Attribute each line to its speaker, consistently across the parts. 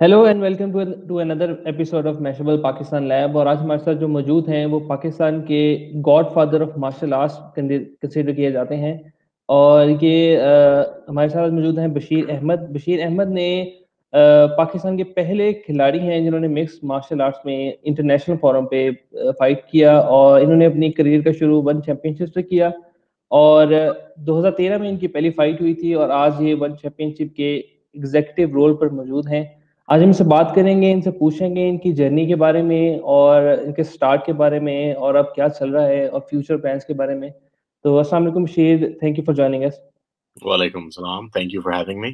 Speaker 1: Hello and welcome to another episode of Mashable Pakistan lab اور آج ہمارے ساتھ جو موجود ہیں وہ پاکستان کے godfather of martial arts consider کیے جاتے ہیں۔ اور یہ ہمارے ساتھ موجود ہیں بشیر احمد۔ بشیر احمد نے پاکستان کے پہلے کھلاڑی ہیں جنہوں نے مکس مارشل آرٹس میں انٹرنیشنل فورم پہ فائٹ کیا اور انہوں نے اپنی کریئر کا شروع ون چیمپئن شپ سے کیا۔ اور دو ہزار تیرہ میں ان کی پہلی فائٹ ہوئی تھی اور آج یہ ون چیمپئن شپ کے ایگزیکٹو رول پر موجود ہیں۔ آج ہم سے بات کریں گے ان سے پوچھیں گے ان کی جرنی کے بارے میں اور ان کے سٹارٹ کے بارے میں اور اب کیا چل رہا ہے اور فیوچر پلانس کے بارے میں۔ تو السلام علیکم Bashir thank you for joining اس
Speaker 2: وعلیکم السلام thank you for having me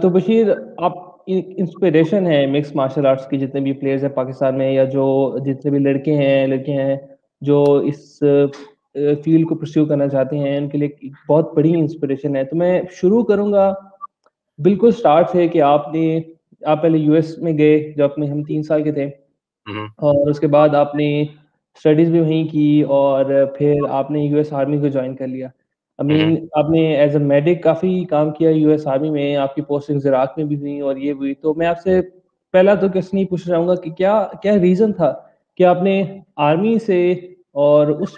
Speaker 1: تو بشیر آپ انسپریشن ہے مکس مارشل آرٹس کی جتنے بھی پلیئرز ہیں پاکستان میں یا جو جتنے بھی لڑکے ہیں لڑکے ہیں جو اس فیلڈ کو پرسیو کرنا چاہتے ہیں ان کے لیے بہت بڑی انسپریشن ہے۔ تو میں شروع کروں گا بالکل اسٹارٹ سے کہ آپ نے آپ پہلے یو ایس میں گئے جب میں ہم تین سال کے تھے۔ اور اس کے بعد آپ نے اسٹڈیز بھی وہیں کی اور پھر آپ نے یو ایس آرمی کو جوائن کر لیا۔ امین آپ نے ایز اے میڈک کافی کام کیا یو ایس آرمی میں آپ کی پوسٹنگ زراعت میں بھی ہوئی اور یہ ہوئی۔ تو میں آپ سے پہلا تو کس نہیں پوچھنا چاہوں گا کہ کیا کیا ریزن تھا کہ آپ نے آرمی سے اور اس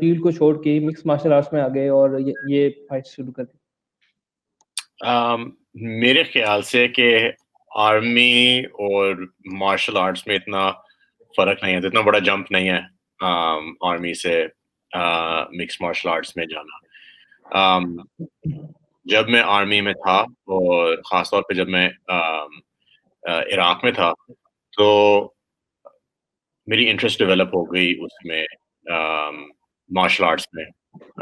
Speaker 1: فیلڈ کو چھوڑ کے مکس مارشل آرٹس میں آ گئے اور یہ فائٹ شروع کر دی؟
Speaker 2: میرے خیال سے کہ آرمی اور مارشل آرٹس میں اتنا فرق نہیں ہے، اتنا بڑا جمپ نہیں ہے آرمی سے مکس مارشل آرٹس میں جانا۔ جب میں آرمی میں تھا اور خاص طور پہ جب میں عراق میں تھا تو میری انٹرسٹ ڈیولپ ہو گئی اس میں مارشل آرٹس میں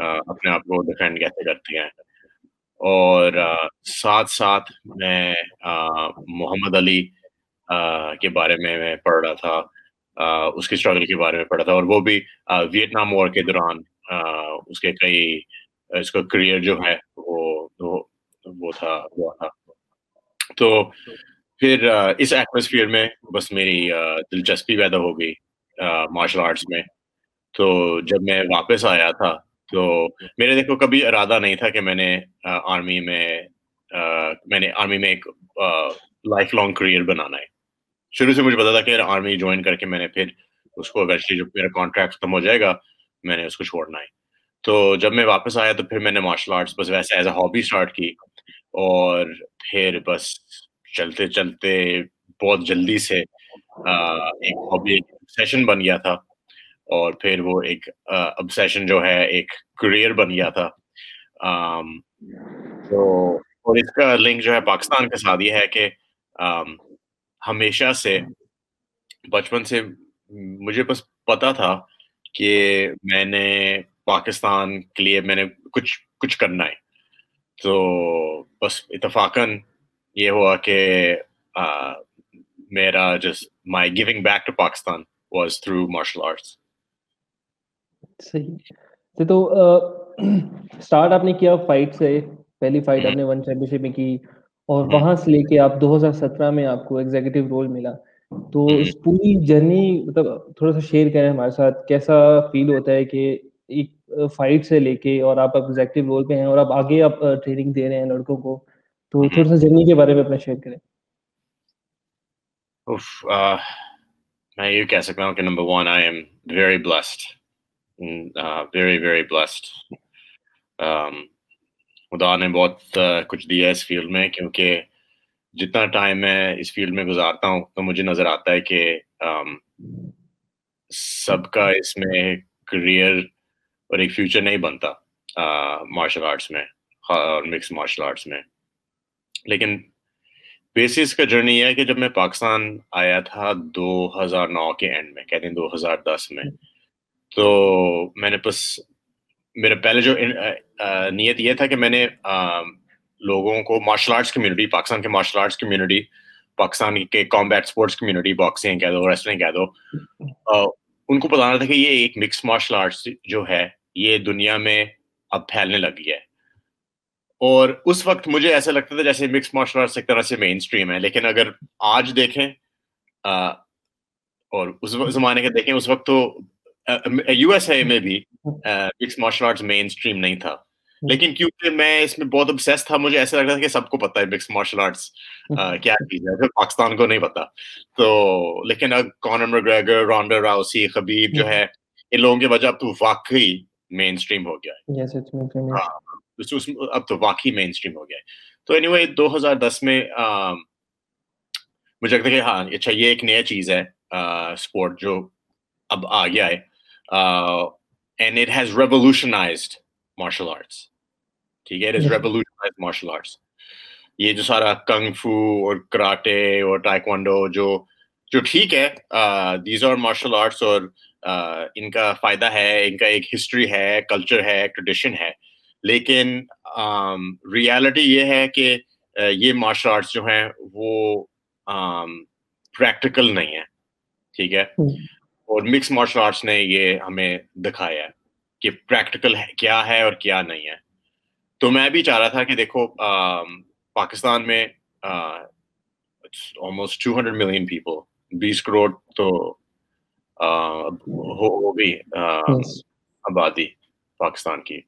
Speaker 2: اپنے آپ کو ڈیفینڈ کیسے کرتے ہیں۔ اور ساتھ ساتھ میں محمد علی کے بارے میں میں پڑھ رہا تھا۔ اس کی اسٹرگل کے بارے میں پڑھا تھا۔ اور وہ بھی ویٹنام وار کے دوران اس کے کئی، اس کا کریئر جو ہے، وہ وہ تھا ہوا تھا۔ تو پھر اس ایٹموسفیئر میں بس میری دلچسپی پیدا ہو گئی مارشل آرٹس میں۔ تو جب میں واپس آیا تھا تو میرے دیکھو، کبھی ارادہ نہیں تھا کہ میں نے آرمی میں میں نے آرمی میں ایک لائف لانگ کریئر بنانا ہے۔ شروع سے مجھے پتا تھا کہ آرمی جوائن کر کے میں نے پھر اس کو اگر جو میرا کانٹریکٹ ختم ہو جائے گا، میں نے اس کو چھوڑنا ہے۔ تو جب میں واپس آیا تو پھر میں نے مارشل آرٹس بس ویسے ایز اے ہابی اسٹارٹ کی اور پھر بس چلتے چلتے بہت جلدی سے ایک ہابی سیشن بن گیا تھا۔ اور پھر وہ ایک ابسیشن جو ہے، ایک کریئر بن گیا تھا۔ تو اور اس کا لنک جو ہے پاکستان کے ساتھ یہ ہے کہ ہمیشہ سے بچپن سے مجھے بس پتا تھا کہ میں نے پاکستان کے لیے میں نے کچھ کچھ کرنا ہے۔ تو بس اتفاقاً یہ ہوا کہ میرا جس my giving back to Pakistan was through martial arts
Speaker 1: صحیح۔ تو اسٹارٹ آپ نے کیا فائٹ سے؟ پہلی فائٹ آپ نے ون چیمپئن شپ میں کی اور وہاں سے لے کے آپ دو ہزار سترہ میں آپ کو ایگزیکٹو رول ملا۔ تو اس پوری جرنی مطلب تھوڑا سا شیئر کریں ہمارے ساتھ۔ کیسا فیل ہوتا ہے کہ ایک فائٹ سے لے کے اور آپ ایگزیکٹو رول پہ ہیں اور آپ آگے آپ ٹریننگ دے رہے ہیں لڑکوں کو۔ تو تھوڑا سا جرنی کے بارے میں اپنا شیئر کریں۔
Speaker 2: میں یہ کہہ سکتا ہوں کہ number one I am very blessed very very blessed خدا نے بہت uh, کچھ دیا ہے اس فیلڈ میں کیونکہ جتنا ٹائم میں اس فیلڈ میں گزارتا ہوں تو مجھے نظر آتا ہے کہ um, سب کا اس میں کریئر اور ایک فیوچر نہیں بنتا uh, مارشل آرٹس میں اور مکس مارشل آرٹس میں۔ لیکن بیسس کا جرنی یہ ہے کہ جب میں پاکستان آیا تھا دو ہزار نو کے اینڈ میں، کہتے ہیں دو ہزار دس میں۔ تو میں نے بس میرا پہلے جو نیت یہ تھا کہ میں نے لوگوں کو مارشل آرٹس کمیونٹی پاکستان کے مارشل آرٹس کمیونٹی پاکستان کے کامبیٹ اسپورٹس کمیونٹی باکسنگ کہہ دو ریسلنگ کہہ دو ان کو بتانا تھا کہ یہ ایک مکس مارشل آرٹس جو ہے، یہ دنیا میں اب پھیلنے لگی ہے۔ اور اس وقت مجھے ایسا لگتا تھا جیسے مکس مارشل آرٹس ایک طرح سے مین اسٹریم ہے، لیکن اگر آج دیکھیں اور اس زمانے کے دیکھیں، اس وقت تو یو ایس اے میں بھی mix martial arts mainstream نہیں تھا۔ لیکن کیونکہ میں اس میں بہت ابسیس تھا مجھے ایسا لگ رہا تھا کہ سب کو پتا ہے مکس مارشل آرٹس کیا چیز ہے پاکستان کو نہیں پتا تو لیکن اب کانر مگریگر رانڈر راؤسی خبیب جو ہے ان لوگوں کی وجہ اب تو واقعی مین اسٹریم ہو گیا ہے۔ اب تو واقعی مین اسٹریم ہو گیا ہے۔ تو اینی وے دو ہزار دس میں مجھے لگتا ہے کہ ہاں اچھا یہ ایک نیا چیز ہے اسپورٹ جو اب آ گیا ہے۔ And it has revolutionized martial arts ٹھیک ہے ریولیوشنائز مارشل آرٹس یہ جو سارا کنگ فو اور کراٹے اور ٹائکوانڈو جو جو ٹھیک ہے دیز آر مارشل آرٹس اور ان کا فائدہ ہے ان کا ایک ہسٹری ہے کلچر ہے ٹریڈیشن ہے لیکن ریالٹی یہ ہے کہ یہ مارشل آرٹس جو ہیں وہ پریکٹیکل نہیں ہے ٹھیک ہے اور مکس مارشل آرٹس نے یہ ہمیں دکھایا ہے کہ پریکٹیکل کیا ہے اور کیا نہیں ہے۔ تو میں بھی چاہ رہا تھا کہ دیکھو پاکستان میں almost two hundred million people بیس کروڑ تو ہو گئی آبادی پاکستان کی۔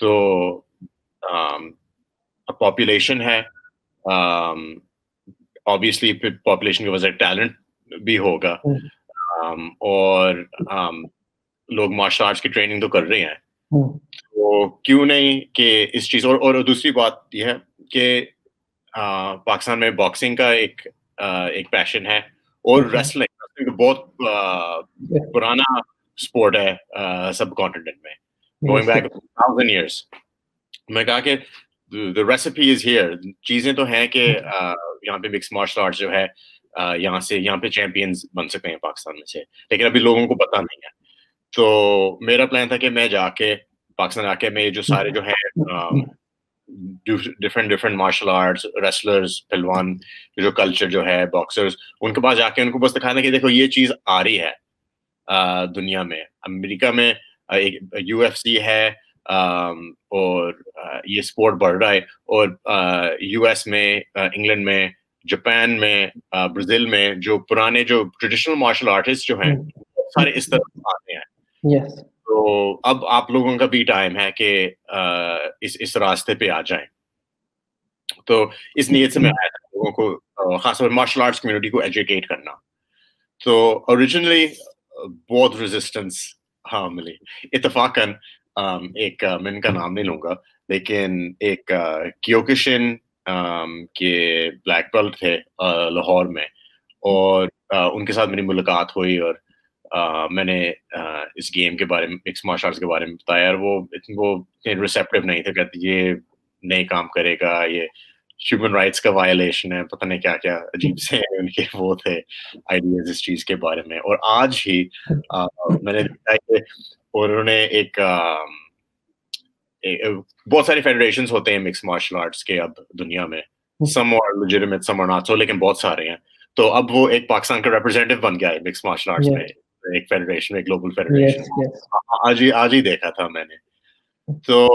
Speaker 2: تو پاپولیشن ہے آبویسلی پاپولیشن کی وجہ ٹیلنٹ بھی ہوگا۔ اور لوگ مارشل آرٹس کی ٹریننگ تو کر رہے ہیں۔ تو کیوں نہیں کہ اس چیز اور اور دوسری بات یہ ہے کہ پاکستان میں باکسنگ کا ایک ایک پیشن ہے اور ریسلنگ بہت پرانا اسپورٹ ہے سب کانٹینٹ میں۔ گوئنگ بیک تھاؤزینڈ ایئرس میں کہا کہ ریسیپی از ہیئر چیزیں تو ہیں کہ یہاں پہ مکس مارشل آرٹس جو ہے یہاں سے یہاں پہ چیمپئنز بن سکتے ہیں پاکستان میں سے۔ لیکن ابھی لوگوں کو پتہ نہیں ہے۔ تو میرا پلان تھا کہ میں جا کے پاکستان آ کے میں جو سارے جو ہیں different different martial arts wrestlers پہلوان جو کلچر جو ہے باکسرز ان کے پاس جا کے ان کو بس دکھانا کہ دیکھو یہ چیز آ رہی ہے دنیا میں۔ امریکہ میں ایک یو ایف سی ہے اور یہ اسپورٹ بڑھ رہا ہے اور یو ایس میں انگلینڈ میں جاپان میں برازیل میں جو پرانے جو ٹریڈیشنل مارشل آرٹسٹ جو ہیں سارے اس طرح آتے ہیں۔ تو اب آپ لوگوں کا بھی ٹائم ہے کہ اس اس راستے پہ آ جائیں۔ تو اس نیت سے میں آیا تھا لوگوں کو خاص طور مارشل آرٹس کمیونٹی کو ایجوکیٹ کرنا۔ تو اوریجنلی بہت ریزسٹنس ہاں ملی اتفاقاً ایک میں ان کا نام نہیں لوں گا لیکن ایک کیوکشن کے بلیک بیلٹ تھے لاہور میں۔ اور ان کے ساتھ میری ملاقات ہوئی اور میں نے اس گیم کے بارے میں مکس مارشل آرٹس کے بارے میں بتایا اور وہ وہ ریسیپٹیو نہیں تھے، کہتے یہ نہیں کام کرے گا، یہ ہیومن رائٹس کا وائلیشن ہے، پتہ نہیں کیا کیا عجیب سے ان کے وہ تھے آئیڈیاز اس چیز کے بارے میں۔ اور آج ہی میں نے دیکھا کہ انہوں نے ایک بہت ساری فیڈریشنس ہوتے ہیں مکس مارشل آرٹس کے اب دنیا میں. سم اور لیجیٹمیٹ سم اور ناٹ سو لیکن بہت سارے ہیں. تو اب وہ ایک پاکستان کا ریپرزینٹیو بن گیا ہے مکس مارشل آرٹس میں. ایک فیڈریشن ایک گلوبل فیڈریشن آج ہی آج ہی دیکھا تھا میں نے. تو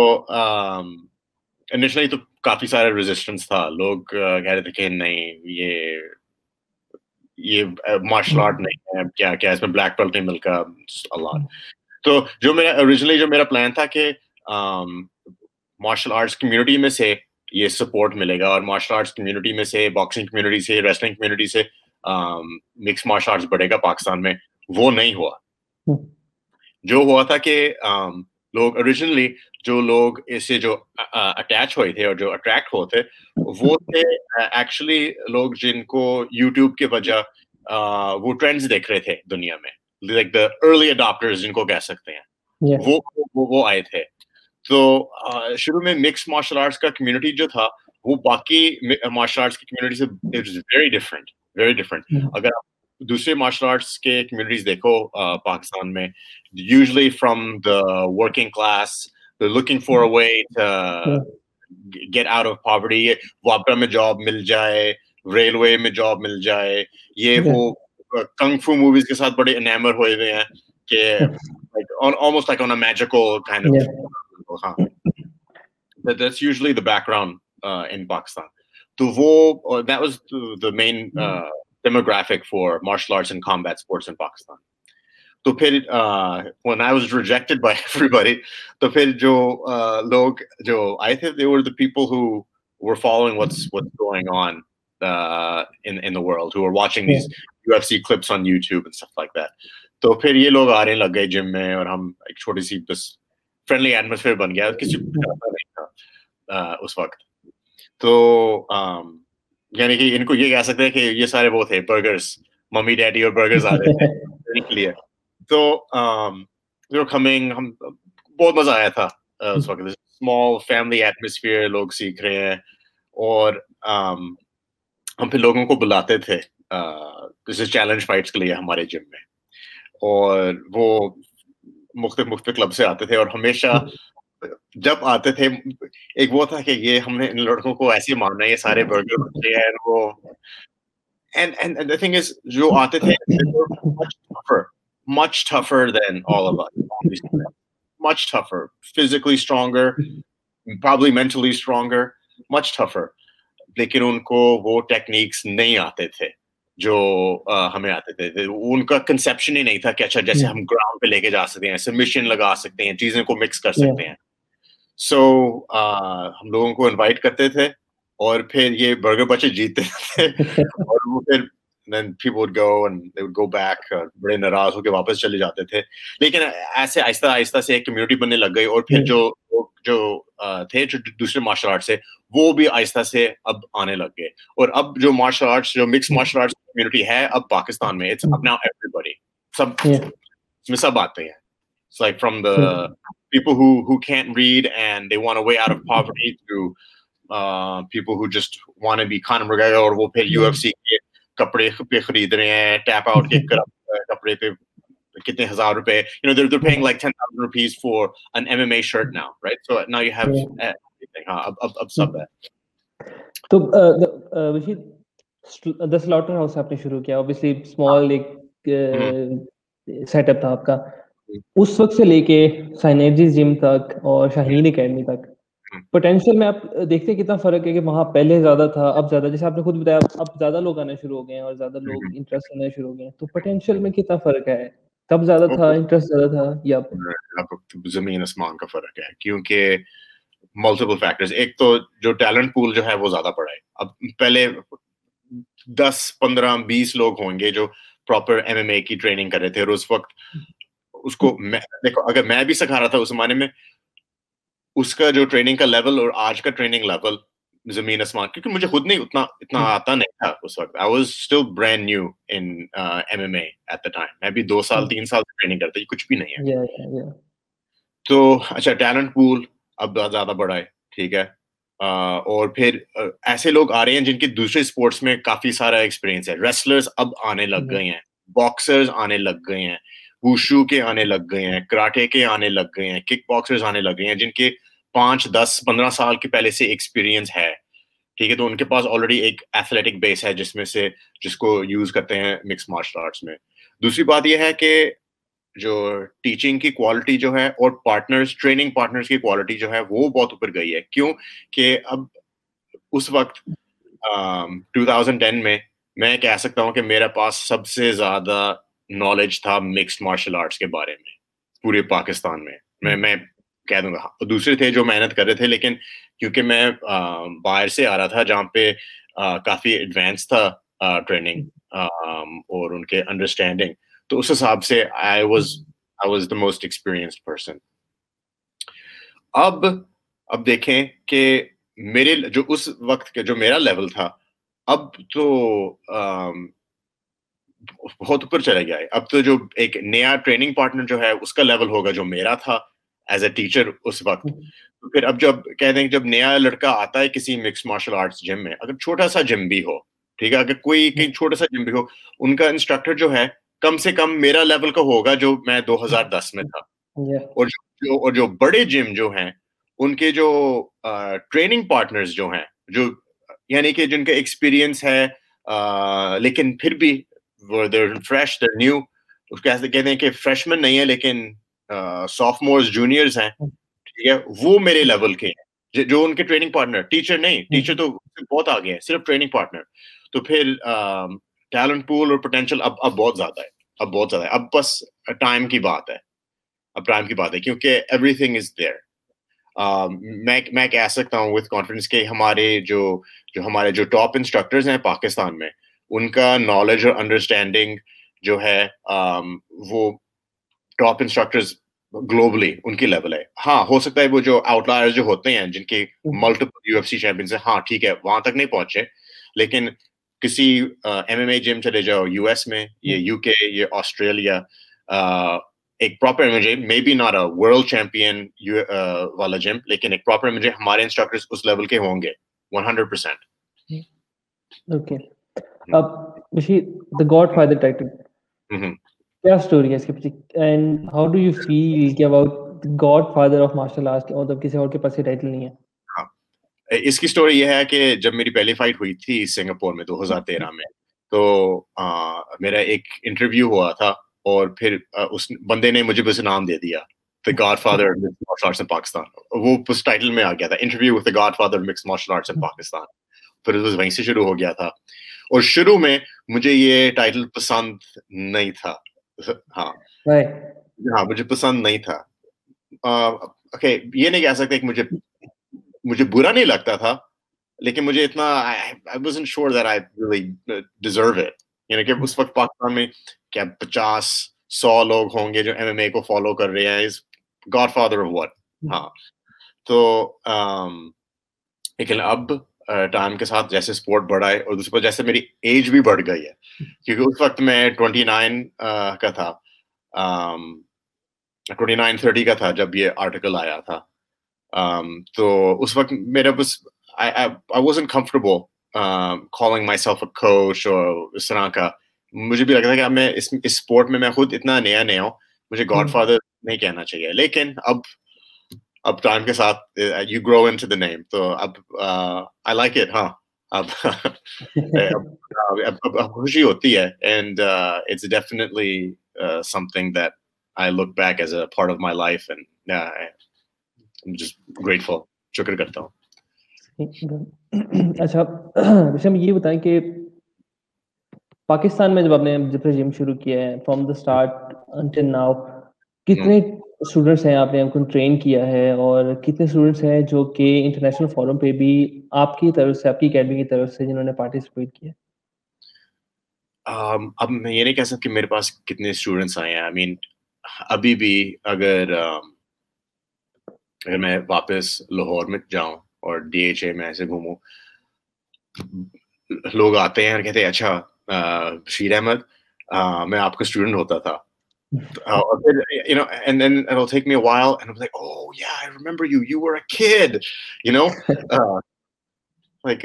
Speaker 2: انیشلی تو کافی سارا ریزسٹنس تھا. لوگ کہہ رہے تھے کہ نہیں یہ یہ مارشل آرٹ نہیں ہے. کیا کیا اس میں بلیک بیلٹ نہیں مل اللہ تو جو میرا اوریجنلی جو میرا پلان تھا کہ مارشل آرٹس کمیونٹی میں سے یہ سپورٹ ملے گا اور مارشل آرٹس کمیونٹی میں سے باکسنگ کمیونٹی سے ریسلنگ کمیونٹی سے مکس مارشل آرٹس بڑھے گا پاکستان میں۔ وہ نہیں ہوا۔ جو ہوا تھا کہ لوگ اوریجنلی جو لوگ اس سے جو اٹیچ ہوئے تھے اور جو اٹریکٹ ہوتے وہ تھے ایکچولی لوگ جن کو یوٹیوب کی وجہ وہ ٹرینڈس دیکھ رہے تھے دنیا میں۔ لائک دا ارلی اڈاپٹرز جن کو کہہ سکتے ہیں۔ وہ وہ آئے تھے۔ تو شروع میں مکس مارشل آرٹس کا کمیونٹی جو تھا وہ باقی مارشل آرٹس کی کمیونٹی سے ویری ڈفرینٹ ویری ڈفرینٹ اگر آپ دوسرے مارشل آرٹس کے کمیونٹیز دیکھو پاکستان میں usually from the working class looking for a way get out of poverty واپرا میں جاب مل جائے ریلوے میں جاب مل جائے یہ وہ کنگ فو موویز کے ساتھ بڑے انیمر ہوئے ہوئے ہیں کہ on a magical kind of yeah. huh. That, that's usually the background uh, in Pakistan. So wo, that was the, the main uh, demographic for martial arts and combat sports in Pakistan. تو پھر when I was rejected by everybody تو پھر جو لوگ جو آئے تھے they were the people who were following what's what's going on uh, in in the world who are watching these UFC clips on YouTube and stuff like that تو پھر یہ لوگ آنے لگ گئے جم میں اور ہم ایک چھوٹی سی بس فرینڈلی ایٹموسفیئر بن گیا کسی نہیں تھا اس وقت تو یعنی کہ ان کو یہ کہہ سکتے ہیں کہ یہ سارے وہ تھے برگرس ممی ڈیڈی اور برگرز آ رہے تھے تو کمنگ ہم، بہت مزہ آیا تھا اس وقت۔ اسمال فیملی ایٹموسفیئر لوگ سیکھ رہے ہیں۔ اور ہم پھر لوگوں کو بلاتے تھے چیلنج فائٹس کے لیے ہمارے جم میں۔ اور وہ مختلف مختلف کلب سے آتے تھے اور ہمیشہ جب آتے تھے، ایک وہ تھا کہ یہ ہم نے ان لڑکوں کو ایسے ماننا ہے، یہ سارے برگر بچے ہیں وہ جو آتے تھے much tougher than all of us much tougher. Physically stronger probably mentally stronger much tougher. لیکن ان کو وہ ٹیکنیکس نہیں آتے تھے۔ جو ہمیں آتے تھے ان کا کنسپشن ہی نہیں تھا کہ اچھا جیسے ہم گراؤنڈ پہ لے کے جا سکتے ہیں سبمیشن لگا سکتے ہیں چیزیں کو مکس کر سکتے ہیں۔ سو ہم لوگوں کو انوائٹ کرتے تھے اور پھر یہ برگر بچے جیتے تھے۔ اور وہ پھر بڑے ناراض ہو کے واپس چلے جاتے تھے لیکن ایسے آہستہ آہستہ سے ایک کمیونٹی بننے لگ گئی اور پھر جو جو تھے دوسرے مارشل آرٹ سے وہ بھی آہستہ سے اب آنے لگ گئے اور اب جو مارشل آرٹس جو مکس مارشل آرٹس کمیونٹی ہے اب پاکستان میں سب میں سب آتے ہیں who who can't read and they want a way out of poverty to uh, people who just want to be Conor McGregor اور وہ پھر UFC کے کپڑے پہ خرید رہے ہیں ٹیپ آؤٹ کے کپڑے پہ کتنے ہزار روپے you know there there paying like 10000 rupees for an M M A shirt now right so now you have ہاں اب اب اب سب ہے
Speaker 1: تو وشید دا سلاٹر ہاؤس آپ نے شروع کیا اوبیسلی اسمال ایک سیٹ اپ تھا آپ کا۔ اس وقت سے لے کے جم تک اور شاہین اکیڈمی تک۔ پوٹینشیل میں آپ دیکھتے ہیں کتنا فرق ہے کہ وہاں پہلے زیادہ تھا اب زیادہ۔ جیسے آپ نے خود بتایا اب زیادہ لوگ آنے شروع ہو گئے ہیں اور زیادہ لوگ انٹرسٹ لینے شروع ہو گئے ہیں۔ تو پوٹینشیل میں کتنا فرق ہے؟ تب زیادہ تھا انٹرسٹ زیادہ تھا یا
Speaker 2: زمین آسمان کا فرق ہے کیونکہ ملٹیپل فیکٹرز ایک تو جو ٹیلنٹ پول جو ہے وہ زیادہ بڑا ہے۔ اب پہلے دس پندرہ بیس لوگ ہوں گے جو پراپر ایم ایم اے کی ٹریننگ کر رہے تھے اور اس وقت اس کو دیکھو اگر میں بھی سکھا رہا تھا اس زمانے میں اس کا جو ٹریننگ کا لیول اور آج کا ٹریننگ لیول زمین آسمان کیونکہ مجھے خود نہیں اتنا اتنا آتا نہیں تھا اس وقت۔ I was still brand new in M M A at the time میں بھی دو سال تین سال ٹریننگ کرتا کچھ بھی نہیں ہے۔ تو اچھا ٹیلنٹ پول اب زیادہ بڑا ہے ٹھیک ہے۔ اور پھر ایسے لوگ آ رہے ہیں جن کے دوسرے اسپورٹس میں کافی سارا ایکسپیرینس ہے۔ ریسلرز اب آنے لگ گئے ہیں باکسرز آنے لگ گئے ہیں ووشو کے آنے لگ گئے ہیں کراٹے کے آنے لگ گئے ہیں کک باکسرز آنے لگ گئے ہیں جن کے پانچ، دس، پندرہ سال کے پہلے سے ایکسپیرینس ہے، ٹھیک ہے؟ تو ان کے پاس آلریڈی ایک ایتھلیٹک بیس ہے، جس میں سے، جس کو یوز کرتے ہیں مکس مارشل آرٹس میں۔ دوسری بات یہ ہے کہ جو ٹیچنگ کی کوالٹی جو ہے اور پارٹنرز ٹریننگ پارٹنرز کی کوالٹی جو ہے، وہ بہت اوپر گئی ہے۔ کیوں؟ کہ اب اس وقت ٹو تھاؤزینڈ ٹین میں میں کہہ سکتا ہوں کہ میرے پاس سب سے زیادہ نالج تھا مکسڈ مارشل آرٹس کے بارے میں، پورے پاکستان میں۔ میں میں کہہ دوں گا۔ دوسرے تھے جو محنت کر رہے تھے، لیکن کیونکہ میں باہر سے آ رہا تھا، جہاں پہ کافی ایڈوانس تھا ٹریننگ اور ان کے انڈرسٹینڈنگ تو اس حساب سے I was I was the most experienced person اب اب دیکھیں کہ میرے جو اس وقت کے جو میرا لیول تھا، اب تو بہت اوپر چلے گیا ہے۔ اب تو جو ایک نیا ٹریننگ پارٹنر جو ہے، اس کا لیول ہوگا جو میرا تھا۔ ایز اے ٹیچر اس وقت۔ پھر اب جب کہتے ہیں جب نیا لڑکا آتا ہے کسی مکس مارشل آرٹس جم میں اگر چھوٹا سا جم بھی ہو ٹھیک ہے اگر کوئی کہیں چھوٹا سا جم بھی ہو ان کا انسٹرکٹر جو ہے کم سے کم میرا لیول کا ہوگا جو میں دو ہزار دس میں تھا۔ اور جو اور جو بڑے جم جو ہیں ان کے جو ٹریننگ پارٹنرز جو ہیں جو یعنی کہ جن کا ایکسپیرئنس ہے لیکن پھر بھی فریش نیو اس ایسے کہتے ہیں کہ فریشمن نہیں ہے لیکن سافٹ مورز جونیئرز ہیں ٹھیک ہے وہ میرے لیول کے ہیں۔ جو ان کے ٹریننگ پارٹنر ٹیچر نہیں ٹیچر تو بہت آگے ہیں صرف ٹریننگ پارٹنر تو پھر ٹیلنٹ پول اور پوٹینشیل اب اب بہت زیادہ ہے اب بہت زیادہ ہے۔ اب بس ٹائم کی بات ہے۔ اب ٹائم کی بات ہے کیونکہ ایوری تھنگ از دیئر میں میں کہہ سکتا ہوں وتھ کانفیڈنس کہ ہمارے جو جو ہمارے جو ٹاپ انسٹرکٹرز ہیں پاکستان میں ان کا نالج اور انڈرسٹینڈنگ جو ہے وہ ٹاپ انسٹرکٹرز گلوبلی ان کی لیول ہے ہاں ہو سکتا ہے وہ جو آؤٹ لائر جو ہوتے ہیں جن کے multiple U F C champions ہیں ہاں ٹھیک ہے وہاں تک نہیں پہنچے لیکن کسی ایم ایم اے جم چلے جاؤ یو ایس میں یہ یو کے یہ آسٹریلیا ایک پراپر مجھے maybe not a world champion والا جم لیکن ایک پراپر مجھے ہمارے انسٹرکٹر اس لیول کے ہوں گے ون ہنڈریڈ پرسینٹ
Speaker 1: اوکے اب دا گاڈ فادر ٹائٹل کیا اسٹوری ہے اس کے پیچھے؟ And how do you feel کہ about godfather of martial arts مطلب کسی اور کے پاس یہ ٹائٹل نہیں ہے؟
Speaker 2: ہاں۔ اس کی اسٹوری یہ ہے کہ جب میری پہلی فائٹ ہوئی تھی سنگاپور میں دو ہزار تیرہ میں، تو میرا ایک انٹرویو ہوا تھا اور پھر اس بندے نے مجھے بس نام دے دیا the godfather martial arts in Pakistan وہ اس ٹائٹل میں آ گیا تھا interview with the godfather mix martial arts in Pakistan پھر وہیں سے شروع ہو گیا تھا۔ اور شروع میں مجھے یہ ٹائٹل پسند نہیں تھا۔ ہاں ہاں مجھے پسند نہیں تھا یہ نہیں کہہ سکتے کہ مجھے مجھے برا نہیں لگتا تھا لیکن مجھے اتنا یعنی کہ اس وقت پاکستان میں کیا پچاس سو لوگ ہوں گے جو ایم ایم اے کو فالو کر رہے ہیں گاڈ فادر آف وٹ ہاں تو لیکن اب ٹائم کے ساتھ جیسے اسپورٹ بڑھا ہے اور دوسری پر جیسے میری ایج بھی بڑھ گئی ہے۔ کیونکہ اس وقت میں ٹوینٹی نائن کا تھا۔ ٹوینٹی نائن تھرٹی کا تھا جب یہ آرٹیکل آیا تھا۔ تو اس وقت میرا بس I was uncomfortable calling myself coach اور اس طرح کا۔ مجھے بھی لگتا ہے کہ اب میں اس اسپورٹ میں میں خود اتنا نیا نیا ہوں مجھے گاڈ فادر نہیں کہنا چاہیے۔ لیکن اب اب ٹائم کے ساتھ you grow in to the نیم تو اب آئی لائک اٹ ہاں اب خوشی ہوتی ہے. And it's definitely something that I look back as a part of my life and grateful شکر کرتا
Speaker 1: ہوں. اچھا ہم یہ بتائیں کہ پاکستان میں جب آپ نے جب جم شروع کیا ہے from the start until now کتنے اسٹوڈنٹس ہیں، آپ نے ان کو ٹرین کیا ہے اور کتنے اسٹوڈنٹس ہیں جو کہ انٹرنیشنل فورم پہ بھی آپ کی طرف سے، آپ کی اکیڈمی کی طرف سے جنہوں نے پارٹیسپیٹ کیا؟
Speaker 2: اب میں یہ نہیں کہہ سکتا کہ میرے پاس کتنے اسٹوڈنٹس آئے ہیں۔ آئی مین ابھی بھی اگر اگر میں واپس لاہور میں جاؤں اور ڈی ایچ اے میں ایسے گھوموں، لوگ آتے ہیں اور کہتے ہیں اچھا بشیر احمد میں آپ کا اسٹوڈنٹ ہوتا تھا۔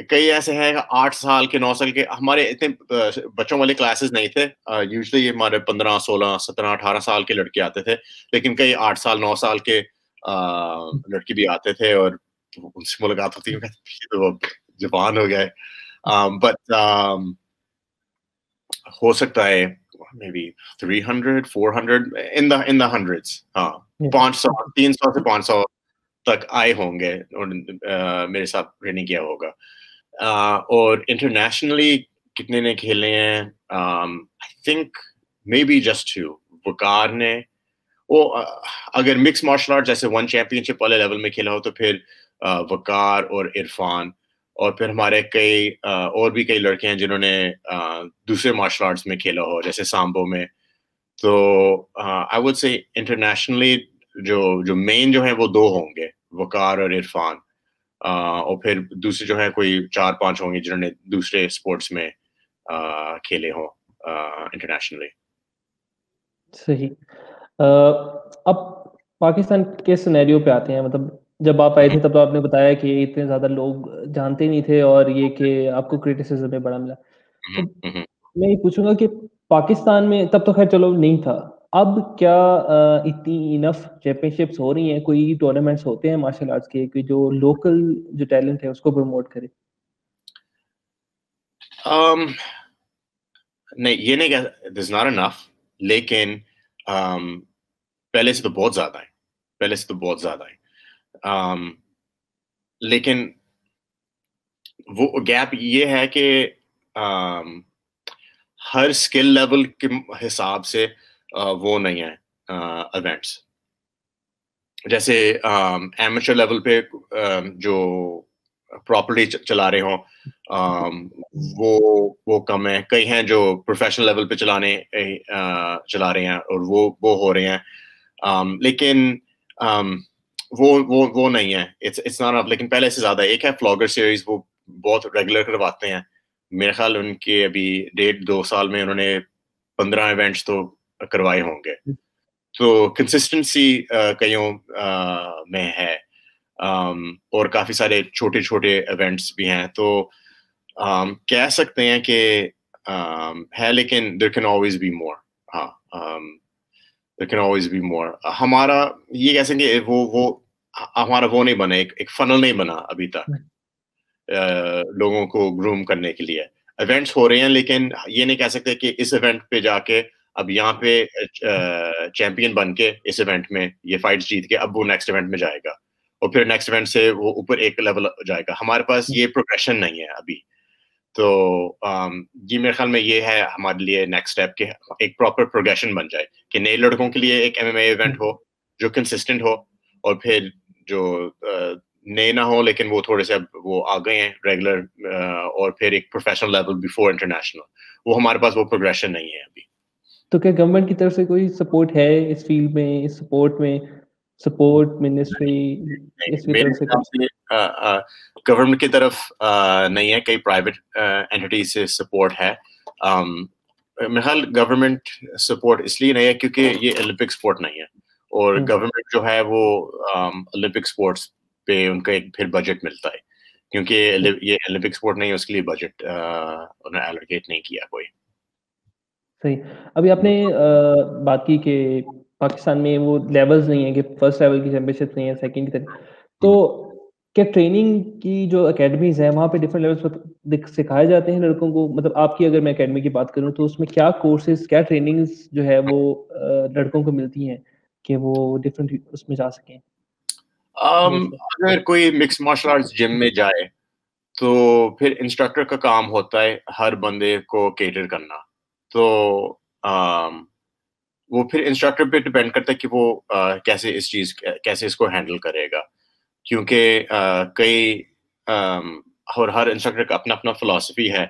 Speaker 2: کئی ایسے ہیں آٹھ سال کے نو سال کے ہمارے اتنے بچوں والے کلاسز نہیں تھے یوزلی ہمارے پندرہ سولہ سترہ اٹھارہ سال کے لڑکے آتے تھے لیکن کئی آٹھ سال نو سال کے لڑکے بھی آتے تھے اور ان سے ملاقات ہوتی ہے جوان ہو گئے بٹ ہو سکتا ہے hundred four hundred in the in the hundreds ہاں پانچ سو تین سو سے پانچ سو تک آئے ہوں گے اور میرے ساتھ ٹریننگ کیا ہوگا اور انٹرنیشنلی کتنے نے کھیلے ہیں I think maybe just two Waqar نے وہ اگر مکس مارشل آرٹ جیسے ون چیمپئن شپ والے لیول میں کھیلا ہو تو پھر وکار اور عرفان اور پھر ہمارے کئی اور بھی کئی لڑکے ہیں جنہوں نے دوسرے مارشل آرٹس میں کھیلا ہو، جیسے سامبو میں۔ تو آئی وڈ سے انٹرنیشنلی جو جو مین جو ہیں وہ دو ہوں گے، وقار اور عرفان۔ اور پھر دوسرے جو ہیں کوئی چار، پانچ ہوں گے جنہوں نے دوسرے اسپورٹس میں کھیلے ہوں انٹرنیشنلی
Speaker 1: صحیح۔ اب پاکستان کے سنیریو پہ آتے ہیں مطلب جب آپ آئے تھے تب تو آپ نے بتایا کہ اتنے زیادہ لوگ جانتے نہیں تھے اور یہ کہ آپ کو کریٹیسزم میں بڑا ملا۔ میں یہ پوچھوں گا کہ پاکستان میں تب تو خیر چلو نہیں تھا۔ اب کیا اتنی انف چیمپئن شپس ہو رہی ہیں؟ کوئی ٹورنامنٹس ہوتے ہیں مارشل آرٹس کے؟ کہ جو لوکل جو ٹیلنٹ ہے اس کو پروموٹ کرے۔
Speaker 2: نہیں یہ نہیں کہ ناٹ انف لیکن پہلے سے تو بہت زیادہ ہے پہلے سے تو بہت زیادہ ہے لیکن وہ گیپ یہ ہے کہ ہر اسکل لیول کے حساب سے وہ نہیں ہے ایونٹس جیسے ایمیچر لیول پہ جو پراپرٹی چلا رہے ہوں وہ وہ کم ہے کئی ہیں جو پروفیشنل لیول پہ چلانے چلا رہے ہیں اور وہ وہ ہو رہے ہیں۔ لیکن وہ وہ وہ نہیں ہے. اٹس ناٹ لیکن پہلے سے زیادہ ایک ہے. فلاگر سیریز وہ بہت ریگولر کرواتے ہیں. میرے خیال ان کے ابھی ڈیڑھ دو سال میں انہوں نے پندرہ ایونٹس تو کروائے ہوں گے. تو کنسسٹنسی کئیوں میں ہے. اور کافی سارے چھوٹے چھوٹے ایونٹس بھی ہیں. تو کہہ سکتے ہیں کہ ہے لیکن there can always be more ہاں there can always be more ہمارا یہ کہہ سکیں وہ وہ ہمارا وہ نہیں بنا ایک فنل نہیں بنا ابھی تک لوگوں کو گروم کرنے کے لیے۔ ایونٹس ہو رہے ہیں لیکن یہ نہیں کہہ سکتے کہ اس ایونٹ پہ جا کے اب یہاں پہ چیمپئن بن کے اس ایونٹ میں یہ فائٹس جیت کے اب وہ نیکسٹ ایونٹ میں جائے گا۔ اور پھر نیکسٹ ایونٹ سے وہ اوپر ایک لیول جائے گا۔ ہمارے پاس یہ پروگریشن نہیں ہے ابھی۔ تو یہ میرے خیال میں یہ ہے ہمارے لیے نیکسٹ اسٹیپ کہ ایک پراپر پروگریشن بن جائے کہ نئے لڑکوں کے لیے ایک ایم ایم اے ایونٹ ہو جو کنسسٹنٹ ہو اور پھر جو نئے نہ ہوں لیکن وہ تھوڑے سے وہ آ گئے ہیں ریگولر اور پھر ایک پروفیشنل لیول بفور انٹرنیشنل وہ ہمارے پاس وہ پروگریشن نہیں ہے ابھی۔
Speaker 1: تو کیا گورنمنٹ کی طرف سے کوئی سپورٹ ہے اس فیلڈ میں اس سپورٹ میں؟ سپورٹ منسٹری اس کی طرف سے
Speaker 2: گورنمنٹ کی طرف نہیں ہے کئی پرائیویٹ اینٹیز سے سپورٹ ہے۔ میرے خیال گورنمنٹ سپورٹ اس لیے نہیں ہے کیونکہ یہ اولمپک سپورٹ نہیں ہے۔ اور گورنمنٹ جو ہے وہ اولمپک سپورٹس پہ ان کا ایک پھر بجٹ ملتا ہے۔ کیونکہ یہ اولمپک سپورٹ نہیں ہے اس کے لیے بجٹ انہوں نے الوکیٹ نہیں کیا کوئی۔
Speaker 1: صحیح۔ ابھی آپ نے بات کی کہ پاکستان میں وہ لیولز نہیں ہیں کہ فرسٹ لیول کی چیمپئن شپ نہیں ہے سیکنڈ کی تو کیا ٹریننگ کی جو اکیڈمیز ہیں وہاں پہ ڈفرنٹ لیولس پر سکھائے جاتے ہیں لڑکوں کو۔ مطلب آپ کی اگر میں اکیڈمی کی بات کروں تو اس میں کیا کورسز کیا ٹریننگز جو ہے وہ لڑکوں کو ملتی ہیں کہ وہ ڈفرنٹ اس میں جا سکیں؟
Speaker 2: اگر کوئی مکس مارشل آرٹس جم میں جائے تو پھر انسٹرکٹر کا کام ہوتا ہے ہر بندے کو کیٹر کرنا۔ تو وہ پھر انسٹرکٹر پہ ڈپینڈ کرتا ہے کہ وہ کیسے اس چیز کیسے اس کو ہینڈل کرے گا۔ کیونکہ کئی اور ہر انسٹرکٹر کا اپنا اپنا فلاسفی ہے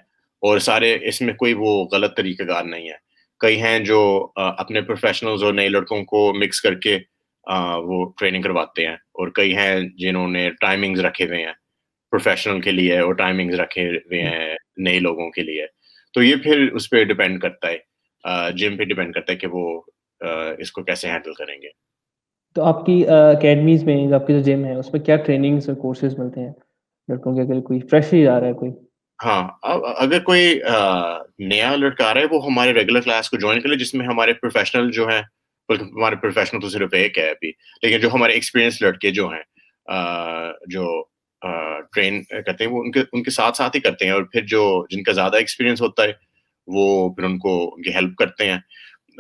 Speaker 2: اور سارے اس میں کوئی وہ غلط طریقہ کار نہیں ہے۔ کئی ہیں جو اپنے پروفیشنلز اور نئے لڑکوں کو مکس کر کے وہ ٹریننگ کرواتے ہیں اور کئی ہیں جنہوں نے ٹائمنگز رکھے ہوئے ہیں پروفیشنل کے لیے اور ٹائمنگز رکھے ہوئے ہیں نئے لوگوں کے لیے۔ تو یہ پھر اس پہ ڈپینڈ کرتا ہے جم پہ ڈپینڈ کرتا ہے کہ وہ اس کو کیسے ہینڈل کریں گے۔
Speaker 1: تو آپ کی اکیڈمیز میں آپ کی جو جم ہے، اس میں کیا ٹریننگز اور کورسز ملتے ہیں؟ لڑکوں کے اگر کوئی فریش ہی آ رہا ہے، کوئی؟
Speaker 2: ہاں اگر کوئی نیا لڑکا آ رہا ہے، وہ ہمارے ریگولر کلاس کو جوائن کر لے جس میں ہمارے پروفیشنل جو ہیں، بلکہ ہمارے پروفیشنل تو صرف ایک ہے ابھی، لیکن جو ہمارے ایکسپیرینس لڑکے جو ہیں جو ٹرین کرتے ہیں، وہ ان کے ان کے ساتھ ساتھ ہی کرتے ہیں، اور پھر جو جن کا زیادہ ایکسپیرینس ہوتا ہے، وہ پھر ان کو ان کی ہیلپ کرتے ہیں۔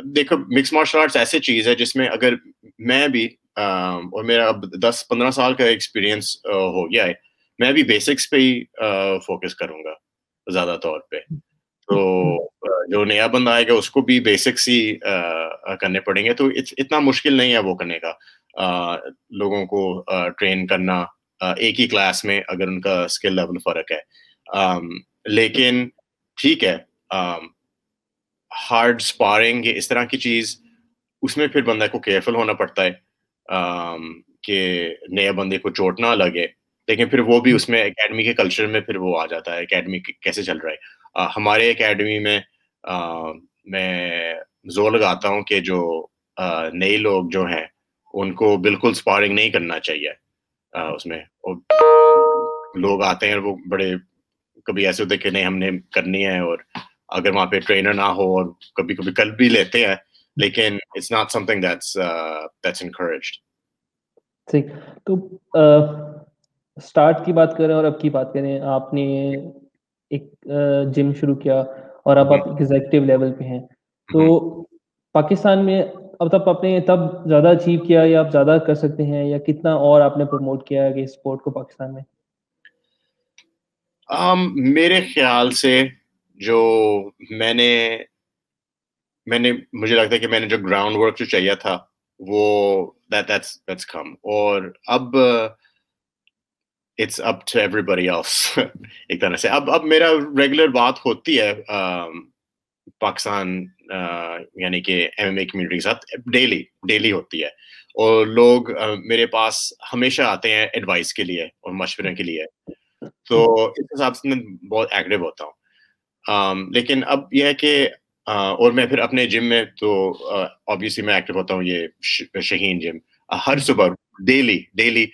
Speaker 2: دیکھو مکس مارشل آرٹس ایسی چیز ہے جس میں اگر میں بھی اور میرا اب دس پندرہ سال کا ایکسپیرینس ہو گیا ہے، میں بھی بیسکس پہ ہی فوکس کروں گا زیادہ طور پہ۔ تو جو نیا بندہ آئے گا، اس کو بھی بیسکس ہی کرنے پڑیں گے۔ تو اتنا مشکل نہیں ہے وہ کرنے کا۔ لوگوں کو ٹرین کرنا ایک ہی کلاس میں اگر ان کا اسکل لیول فرق ہے۔ لیکن ٹھیک ہے۔ ہارڈ اسپارنگ اس طرح کی چیز، اس میں پھر بندہ کو کیئرفل ہونا پڑتا ہے کہ نئے بندے کو چوٹ نہ لگے۔ لیکن پھر وہ بھی اس میں اکیڈمی کے کلچر میں پھر وہ آ جاتا ہے اکیڈمی کیسے چل رہا ہے۔ ہمارے اکیڈمی میں میں زور لگاتا ہوں کہ جو نئے لوگ جو ہیں، ان کو بالکل اسپارنگ نہیں کرنا چاہیے۔ اس میں۔ لوگ آتے ہیں اور وہ بڑے، کبھی ایسے ہوتے کہ نہیں، ہم نے کرنی ہے اور اگر وہاں پہ ٹرینر نہ ہو اور کبھی کبھی کل بھی لیتے ہیں لیکن it's not something that's that's encouraged
Speaker 1: ٹھیک تو اسٹارٹ کی بات کریں اور اب کی بات کریں آپ نے ایک جم شروع کیا اور اب آپ ایگزیکٹو لیول پہ ہیں۔ تو پاکستان میں اب تب آپ نے تب زیادہ اچیو کیا یا آپ زیادہ کر سکتے ہیں یا کتنا اور آپ نے پروموٹ کیا ہے کہ اسپورٹ کو پاکستان میں؟
Speaker 2: میرے خیال سے جو میں نے میں نے مجھے لگتا ہے کہ میں نے جو گراؤنڈ ورک جو چاہیے تھا، وہ دیٹس کم اور اب it's up to everybody of ایک طرح سے۔ اب اب میرا ریگولر بات ہوتی ہے پاکستان یعنی کہ ایم ایم اے کمیونٹی کے ساتھ ڈیلی ڈیلی ہوتی ہے۔ اور لوگ میرے پاس ہمیشہ آتے ہیں ایڈوائس کے لیے اور مشورے کے لیے۔ تو اس حساب سے میں بہت ایکٹیو ہوتا ہوں۔ لیکن اب یہ ہے کہ اور میں پھر اپنے جم میں تو آبویسلی میں ایکٹیو ہوتا ہوں، یہ شہین جم ہر صبح ڈیلی ڈیلی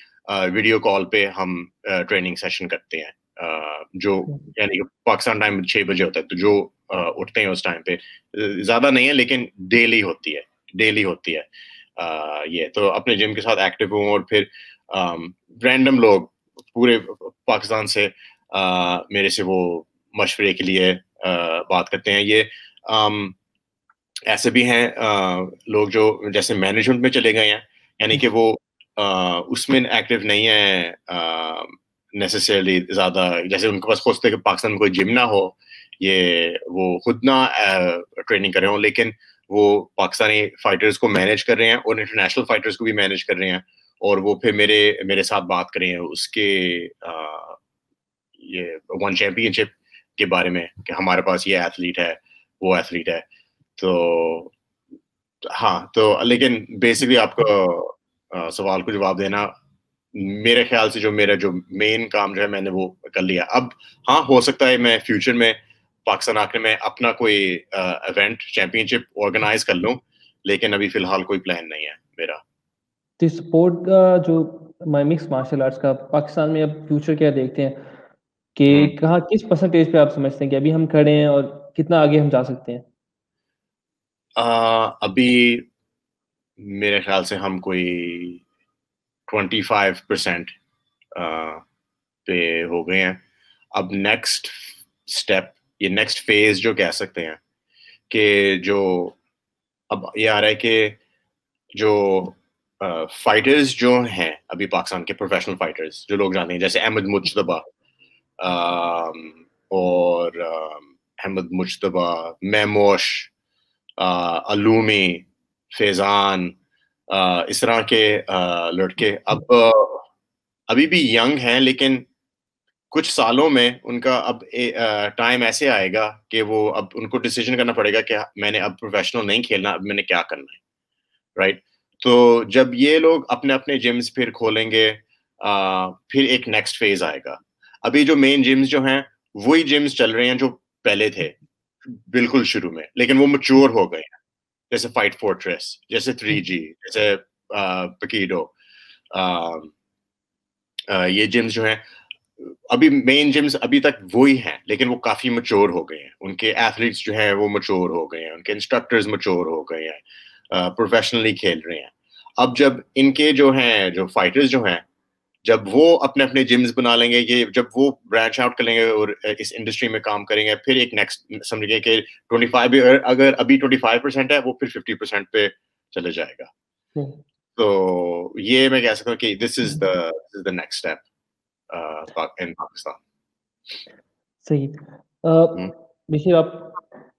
Speaker 2: ویڈیو کال پہ ہم ٹریننگ سیشن کرتے ہیں۔ جو یعنی پاکستان ٹائم چھ بجے ہوتا ہے، تو جو اٹھتے ہیں اس ٹائم پہ، زیادہ نہیں ہے، لیکن ڈیلی ہوتی ہے ڈیلی ہوتی ہے۔ یہ، تو اپنے جم کے ساتھ ایکٹیو ہوں اور پھر رینڈم لوگ پورے پاکستان سے میرے سے وہ مشورے کے لیے بات کرتے ہیں۔ یہ ایسے بھی ہیں لوگ جو جیسے مینجمنٹ میں چلے گئے ہیں۔ یعنی کہ وہ اس میں ایکٹیو نہیں ہے نیسسرلی زیادہ۔ جیسے ان کے پاس خوش تھے کہ پاکستان میں کوئی جم نہ ہو، یہ وہ خود نہ ٹریننگ کر رہے ہوں، لیکن وہ پاکستانی فائٹرز کو مینیج کر رہے ہیں اور انٹرنیشنل فائٹرز کو بھی مینیج کر رہے ہیں۔ اور وہ پھر میرے میرے ساتھ بات کر رہے ہیں۔ اس کے یہ ون چیمپئن شپ کے بارے میں کہ ہمارے پاس یہ ایتھلیٹ ہے، وہ ایتھلیٹ ہے۔ تو ہاں تو لیکن بیسکلی آپ کو سوال کو جواب دینا، میرے خیال سے جو میرا جو مین کام جو ہے، میں نے وہ کر لیا۔ اب ہاں ہو سکتا ہے میں فیوچر میں پاکستان آ کے میں اپنا کوئی ایونٹ چیمپئن شپ آرگنائز کر لوں، لیکن ابھی فی الحال کوئی پلان نہیں ہے میرا۔
Speaker 1: تو سپورٹ کا جو مکس مارشل آرٹس کا، پاکستان میں اب فیوچر کیا دیکھتے ہیں؟ کہ کہاں کس پرسنٹیج پہ آپ سمجھتے ہیں کہ ابھی ہم کھڑے ہیں اور کتنا آگے ہم جا سکتے ہیں؟
Speaker 2: ابھی میرے خیال سے ہم کوئی ٹوینٹی فائیو پرسینٹ پہ ہو گئے ہیں۔ اب نیکسٹ اسٹیپ یہ نیکسٹ فیز جو کہہ سکتے ہیں کہ جو اب یہ آ رہا ہے کہ جو فائٹرز جو ہیں ابھی پاکستان کے پروفیشنل فائٹرز جو لوگ جانتے ہیں جیسے احمد مشتبہ اور احمد مشتبہ میموش علومی، فیضان اس طرح کے لڑکے اب ابھی بھی ینگ ہیں، لیکن کچھ سالوں میں ان کا اب ٹائم ایسے آئے گا کہ وہ اب ان کو ڈسیزن کرنا پڑے گا کہ میں نے اب پروفیشنل نہیں کھیلنا، اب میں نے کیا کرنا ہے رائٹ تو جب یہ لوگ اپنے اپنے جمس پھر کھولیں گے پھر ایک نیکسٹ فیز آئے گا۔ ابھی جو مین جمس جو ہیں، وہی جمس چل رہے ہیں جو پہلے تھے، بالکل شروع میں، لیکن وہ مچور ہو گئے ہیں۔ جیسے فائٹ فورٹریس جیسے تھری جی جیسے پکیڈو یہ جمس جو ہیں۔ ابھی مین جمس ابھی تک وہی ہیں، لیکن وہ کافی مچور ہو گئے ہیں۔ ان کے ایتھلیٹس جو ہیں، وہ مچور ہو گئے ہیں۔ ان کے انسٹرکٹرز مچور ہو گئے ہیں۔ پروفیشنلی کھیل رہے ہیں۔ اب جب ان کے جو ہیں، جو فائٹرز جو ہیں جب وہ اپنے اپنے جمز بنا لیں گے یہ جب وہ برانچ آؤٹ کر لیں گے اور اس انڈسٹری میں کام کریں گے پھر ایک نیکسٹ سمجھ گئے کہ ٹوئنٹی فائیو اگر ابھی ٹوئنٹی فائیو پرسینٹ ہے وہ پھر ففٹی پرسینٹ پہ چلے جائے گا۔ تو یہ میں کہہ سکتا ہوں کہ this is the the next step in Pakistan
Speaker 1: صحیح۔ دیکھیے آپ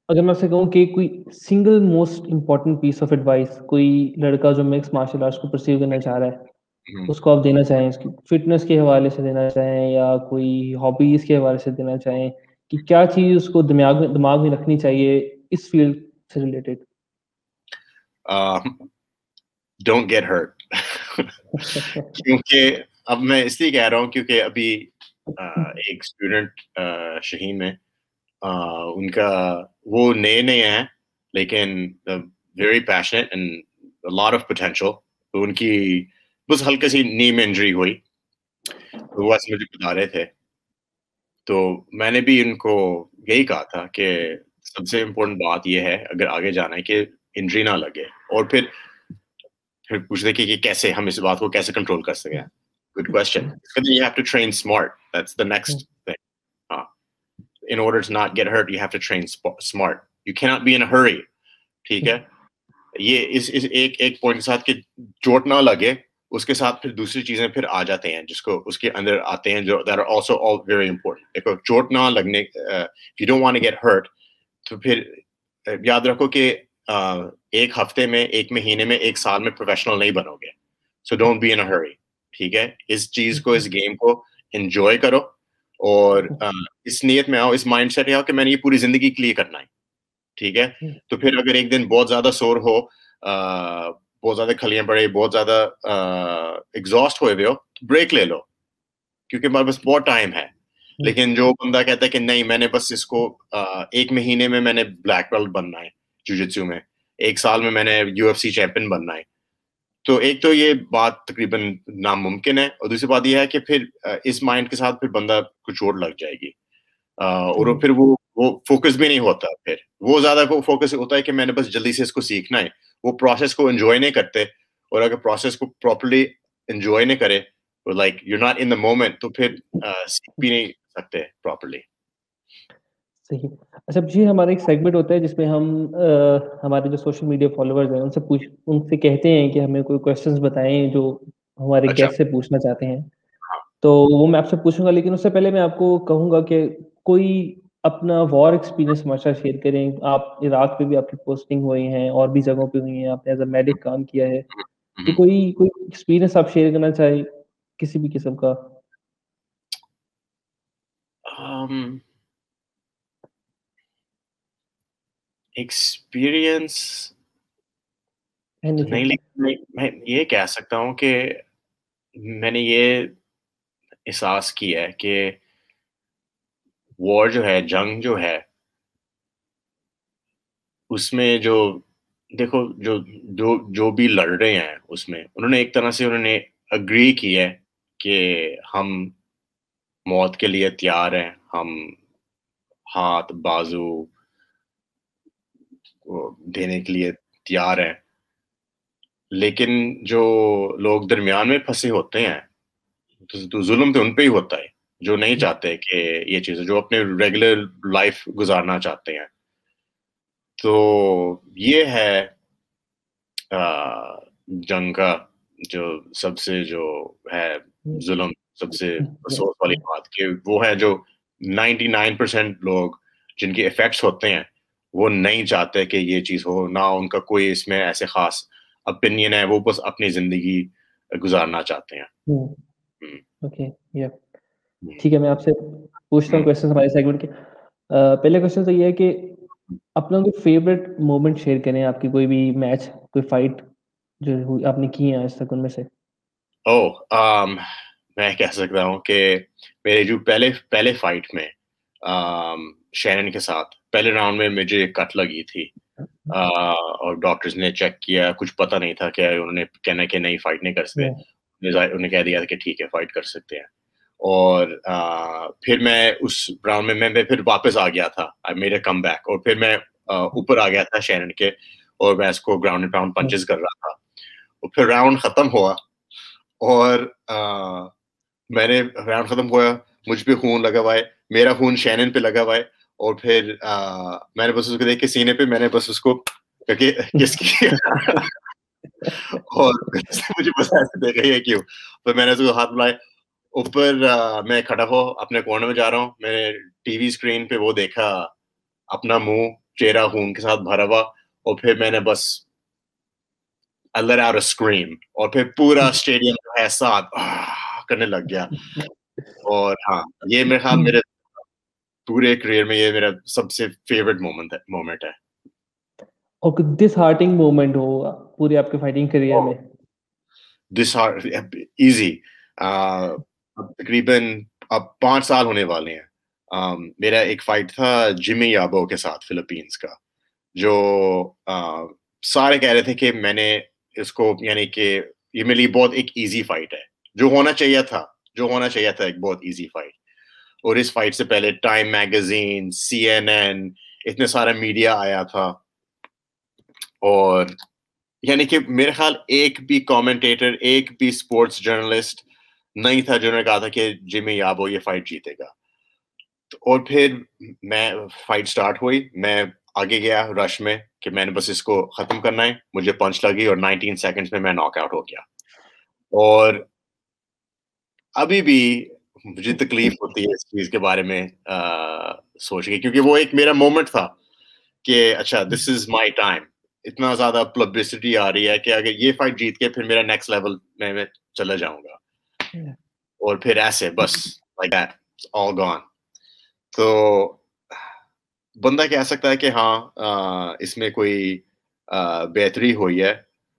Speaker 1: اگر میں سے کہوں کہ کوئی single most important piece of advice کوئی لڑکا جو مکس مارشل آرٹس کو پرسیو کرنا چاہ رہا ہے اس کو آپ دینا چاہیں اس کی فٹنس کے حوالے سے دینا چاہیں یا کوئی ہابیز کے حوالے سے دینا چاہیں کہ کیا چیز اس کو دماغ میں دماغ میں رکھنی چاہیے اس فیلڈ سے ریلیٹڈ
Speaker 2: ڈونٹ گیٹ ہرٹ کیونکہ اب میں اس لیے کہہ رہا ہوں کیونکہ ابھی ایک اسٹوڈنٹ شہین میں ان کا وہ نئے نئے ہیں لیکن very patient and lot of potential ان کی بس ہلکے سی نیم انجری ہوئی۔ وہ ایسے مجھے بتا رہے تھے۔ تو میں نے بھی ان کو یہی کہا تھا کہ سب سے امپورٹنٹ بات یہ ہے، اگر آگے جانا ہے کہ انجری نہ لگے۔ اور پھر پھر پوچھتے کہ کیسے، ہم اس بات کو کیسے کنٹرول کر سکیں؟ Good question you have to train smart that's the next thing ہاں۔ In order to not get hurt you have to train smart you کی ناٹ بی ان ہری ٹھیک ہے؟ یہ اس ایک ایک پوائنٹ کے ساتھ کہ چوٹ نہ لگے اس کے ساتھ پھر دوسری چیزیں پھر آ جاتے ہیں جس کو اس کے اندر آتے ہیں جو there are also all very important دیکھو چوٹ نہ لگنے you don't want get hurt تو پھر یاد رکھو کہ ایک ہفتے میں ایک مہینے میں ایک سال میں پروفیشنل نہیں بنو گے۔ So don't be in hurry ٹھیک ہے؟ اس چیز کو اس گیم کو انجوائے کرو اور اس نیت میں آؤ اس مائنڈ سیٹ آؤ کہ میں نے یہ پوری زندگی کے لیے کرنا ہے ٹھیک ہے؟ تو پھر اگر ایک دن بہت زیادہ سور ہو بہت زیادہ کھلیاں پڑے بہت زیادہ ایگزاسٹ ہوئے ہوئے ہو بریک لے لو کیونکہ ہمارے پاس بہت ٹائم ہے۔ لیکن جو بندہ کہتا ہے کہ نہیں میں نے بس اس کو ایک مہینے میں میں نے بلیک بیلٹ بننا ہے جوجتسو میں ایک سال میں میں نے یو ایف سی چیمپئن بننا ہے۔ تو ایک تو یہ بات تقریباً ناممکن ہے اور دوسری بات یہ ہے کہ پھر اس مائنڈ کے ساتھ پھر بندہ کو چوٹ لگ جائے گی۔ اور پھر وہ وہ فوکس بھی نہیں ہوتا۔ پھر وہ زیادہ فوکس ہوتا ہے کہ میں نے بس جلدی سے اس کو سیکھنا ہے۔ وہ پروسیس کو انجوائے نہیں کرتے اور اگر پروسیس کو پراپرلی انجوائے نہیں کرے like you not in the moment تو پھر سیکھ بھی نہیں سکتے پراپرلی
Speaker 1: صحیح اچھا جی ہمارا ایک سیگمنٹ ہوتا ہے جس میں ہم ہمارے جو سوشل میڈیا فالوورز ہیں ان سے پوچھ ان سے کہتے ہیں کہ ہمیں کوئی کوشچنس بتائیں جو ہمارے گیسٹ اچھا۔ سے پوچھنا چاہتے ہیں ہاں۔ تو وہ میں آپ سے پوچھوں گا لیکن اس سے پہلے میں آپ کو کہوں گا کہ کوئی اپنا وار ایکسپیرینس ہمارا شیئر کریں۔ آپ عراق پہ بھی آپ کی پوسٹنگ ہوئی ہیں اور بھی جگہوں پہ ہوئی ہیں۔ آپ نے ایز اے میڈک کام کیا ہے۔ تو کوئی کوئی ایکسپیرینس آپ شیئر کرنا چاہیں کسی بھی قسم کا؟
Speaker 2: ایکسپیرئنس نہیں میں یہ کہہ سکتا ہوں کہ میں نے یہ احساس کیا ہے کہ وار جو ہے، جنگ جو ہے، اس میں جو، دیکھو، جو جو جو بھی لڑ رہے ہیں اس میں، انہوں نے ایک طرح سے انہوں نے اگری کی ہے کہ ہم موت کے لیے تیار ہیں، ہم ہاتھ، بازو دینے کے لیے تیار ہیں۔ لیکن جو لوگ درمیان میں پھنسے ہوتے ہیں، تو ظلم تو ان پہ ہی ہوتا ہے۔ جو نہیں چاہتے کہ یہ چیزیں جو اپنے ریگولر لائف گزارنا چاہتے ہیں۔ تو یہ ہے جنگ کا جو سب سے جو ہے ظلم سب سے افسوس والی بات کہ وہ ہے جو نائنٹی نائن پرسینٹ لوگ جن کے افیکٹس ہوتے ہیں وہ نہیں چاہتے کہ یہ چیز ہو نہ ان کا کوئی اس میں ایسے خاص اپینین ہے وہ بس اپنی زندگی گزارنا چاہتے ہیں۔
Speaker 1: ٹھیک ہے میں آپ سے پوچھتا ہوں کوشچن ہمارے سیگمنٹ کے۔ پہلے کوشچن تو یہ ہے کہ اپنا کوئی فیوریٹ مومنٹ شیئر کریں آپ کی کوئی بھی میچ کوئی فائٹ جو آپ نے کی ہیں آج تک ان میں سے؟
Speaker 2: او میں کہہ سکتا ہوں کہ میرے جو پہلے پہلے فائٹ میں شیرن کے ساتھ پہلے راؤنڈ میں مجھے کٹ لگی تھی۔ اور ڈاکٹرز نے چیک کیا کچھ پتہ نہیں تھا کہ انہوں نے کہنا کہ نہیں فائٹ نہیں کر سکتے۔ انہوں نے کہہ دیا کہ ٹھیک ہے فائٹ کر سکتے ہیں۔ اور پھر میں اس راؤنڈ میں میں پھر واپس آ گیا تھا. میرے کم بیک اور پھر میں اوپر آ گیا تھا شیرن کے اور میں اس کو گراؤنڈ پاؤنڈ پنچز کر رہا تھا. اور پھر راؤنڈ ختم ہوا. اور میں نے راؤنڈ ختم ہوا. مجھ پہ خون لگا ہوا ہے. میرا خون شینن پہ لگا ہوا ہے. اور پھر میں نے بس اس کو دیکھ کے سینے پہ میں نے بس اس کو کس کی؟ اور مجھے بس ایسے دیکھا ہی ہے کیوں. پھر میں نے اس کو ہاتھ بلائے. اوپر میں کھڑا ہو اپنے کورنر میں جا رہا ہوں میں نے ٹی وی اسکرین پہ وہ دیکھا اپنا منہ چہرہ خون کے ساتھ بھرا ہوا اور پھر میں نے بس اللہ اسکریم اور پھر پورا اسٹیڈیم جو ہے ساتھ کرنے لگ گیا۔ اور ہاں یہ میرے خیال میرے پورے کریئر میں یہ میرا سب سے فیوریٹ مومنٹ ہے مومنٹ ہے۔
Speaker 1: اور ڈس ہارٹنگ مومنٹ ہو پورے آپ کے فائٹنگ کریئر میں؟
Speaker 2: ڈس ہارٹ ایزی تقریباً اب پانچ سال ہونے والے ہیں۔ میرا ایک فائٹ تھا جمی یابو کے ساتھ فلپینس کا، جو سارے کہہ رہے تھے کہ میں نے اس کو یعنی کہ یہ میرے لیے بہت ایک ایزی فائٹ ہے۔ جو ہونا چاہیے تھا، جو ہونا چاہیے تھا، ایک بہت ایزی فائٹ اور اس فائٹ سے پہلے time magazine C N N اتنے سارا میڈیا آیا تھا۔ اور یعنی کہ میرے خیال ایک بھی کامنٹیٹر ایک بھی اسپورٹس جرنلسٹ نہیں تھا، جنہوں نے کہا تھا کہ جمی یابو یہ فائٹ جیتے گا۔ اور پھر میں فائٹ سٹارٹ ہوئی، میں آگے گیا رش میں کہ میں نے بس اس کو ختم کرنا ہے، مجھے پنچ لگی اور نائنٹین سیکنڈس میں میں ناک آؤٹ ہو گیا۔ اور ابھی بھی مجھے تکلیف ہوتی ہے اس چیز کے بارے میں سوچ کے، کیونکہ وہ ایک میرا مومنٹ تھا کہ اچھا دس از مائی ٹائم اتنا زیادہ پبلسٹی آ رہی ہے کہ اگر یہ فائٹ جیت کے پھر میرا نیکسٹ لیول میں میں چلا جاؤں گا۔ اور پھر ایسے بس لائک دیٹ آل گون تو بندہ کہہ سکتا ہے کہ ہاں اس میں کوئی بہتری ہوئی ہے۔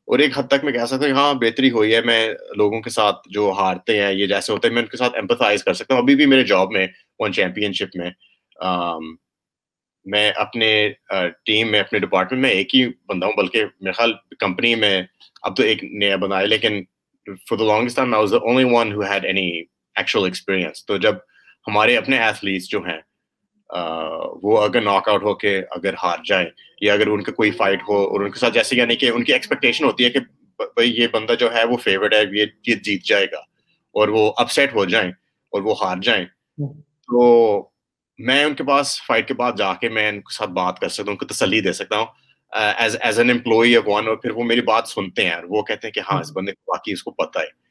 Speaker 2: اور ایک حد تک میں کہہ سکتا ہوں ہاں بہتری ہوئی ہے میں لوگوں کے ساتھ جو ہارتے ہیں یہ جیسے ہوتے ہیں میں ان کے ساتھ ایمپتھائز کر سکتا ہوں۔ ابھی بھی میرے جاب میں ون چیمپئن شپ میں میں اپنے ٹیم میں اپنے ڈپارٹمنٹ میں ایک ہی بندہ ہوں بلکہ میرے خیال کمپنی میں اب تو ایک نیا بنا ہے لیکن for the longest time I was the only one who had any actual experience تو جب ہمارے اپنے ایتھلیٹس جو ہیں وہ اگر ناک آؤٹ ہو کے اگر ہار جائیں، یا اگر ان کا کوئی فائٹ ہو اور ان کے ساتھ، جیسے یعنی کہ ان کی ایکسپیکٹیشن ہوتی ہے کہ بھائی یہ بندہ جو ہے وہ فیورٹ ہے، یہ جیت جائے گا اور وہ اپ سیٹ ہو جائیں اور وہ ہار جائیں۔ تو میں ان کے پاس فائٹ کے بعد جا کے میں ان کے ساتھ بات کر سکتا ہوں، ان کو تسلی دے سکتا ہوں۔ As as an employee one اور پھر وہ میری بات سنتے ہیں وہ کہتے ہیں کہ ہاں اس بندے کو باقی اس کو پتہ ہے۔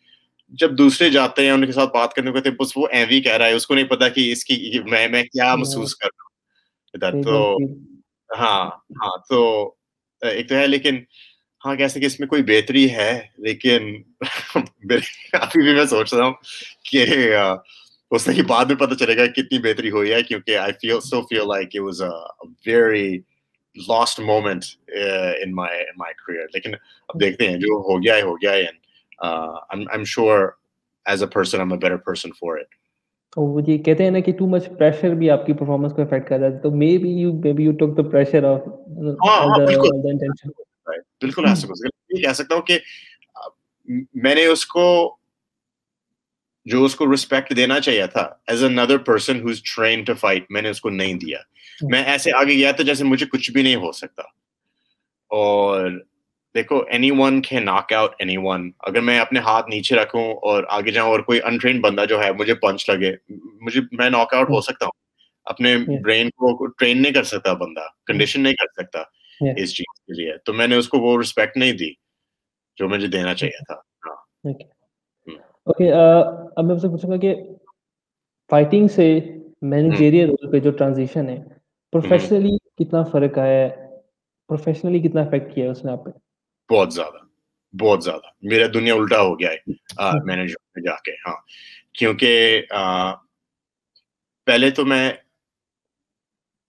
Speaker 2: جب دوسرے جاتے ہیں ان کے ساتھ بات کرنے کو کہتے ہیں بس وہ ایوی کہہ رہا ہے اس کو نہیں پتا کہ اس کی میں میں کیا محسوس کر رہا ہوں۔ تو ہاں ہاں تو ایک تو ہے لیکن ہاں کیسے کہ اس میں کوئی بہتری ہے لیکن ابھی بھی میں سوچ رہا ہوں کہ اس کے بعد میں پتہ چلے گا کتنی بہتری ہوئی ہے کیونکہ I feel so feel like it was very last moment in my my career لیکن اب دیکھتے ہیں جو ہو گیا ہے ہو گیا ہے and I am sure as a person I'm a better person for it
Speaker 1: وہ جی کہتے ہیں نا کہ ٹو مچ پریشر بھی آپ کی پرفارمنس کو افیکٹ کر رہا ہے تو maybe you maybe you took the pressure off
Speaker 2: بالکل ایسا یہ کہہ سکتا ہوں کہ میں نے اس کو جو اس کو رسپیکٹ دینا چاہیے تھا as another person who is train to fight میں نے اس کو نہیں دیا میں ایسے آگے گیا تھا جیسے مجھے کچھ بھی نہیں ہو سکتا۔ اور دیکھو اینی ون کے ناک آؤٹ اینی ون اگر میں اپنے ہاتھ نیچے رکھوں اور آگے جاؤں اور کوئی انٹرینڈ بندہ جو ہے مجھے پنچ لگے مجھے میں ناک آؤٹ ہو سکتا ہوں۔ اپنے برین کو ٹرین نہیں کر سکتا بندہ کنڈیشن نہیں کر سکتا اس چیز کے لیے۔ تو میں نے اس کو وہ رسپیکٹ نہیں دی جو مجھے دینا چاہیے تھا۔
Speaker 1: اوکے اب میں سے پوچھوں گا کہ فائٹنگ سے مینیجیریل رول پہ جو ٹرانزیشن ہے پروفیشنلی کتنا فرق آیا ہے؟ پروفیشنلی کتنا افیکٹ کیا ہے اس نے آپ پہ
Speaker 2: بہت زیادہ بہت زیادہ۔ میرا دنیا الٹا ہو گیا ہے مینیجر میں جا کے ہاں۔ کیونکہ پہلے تو میں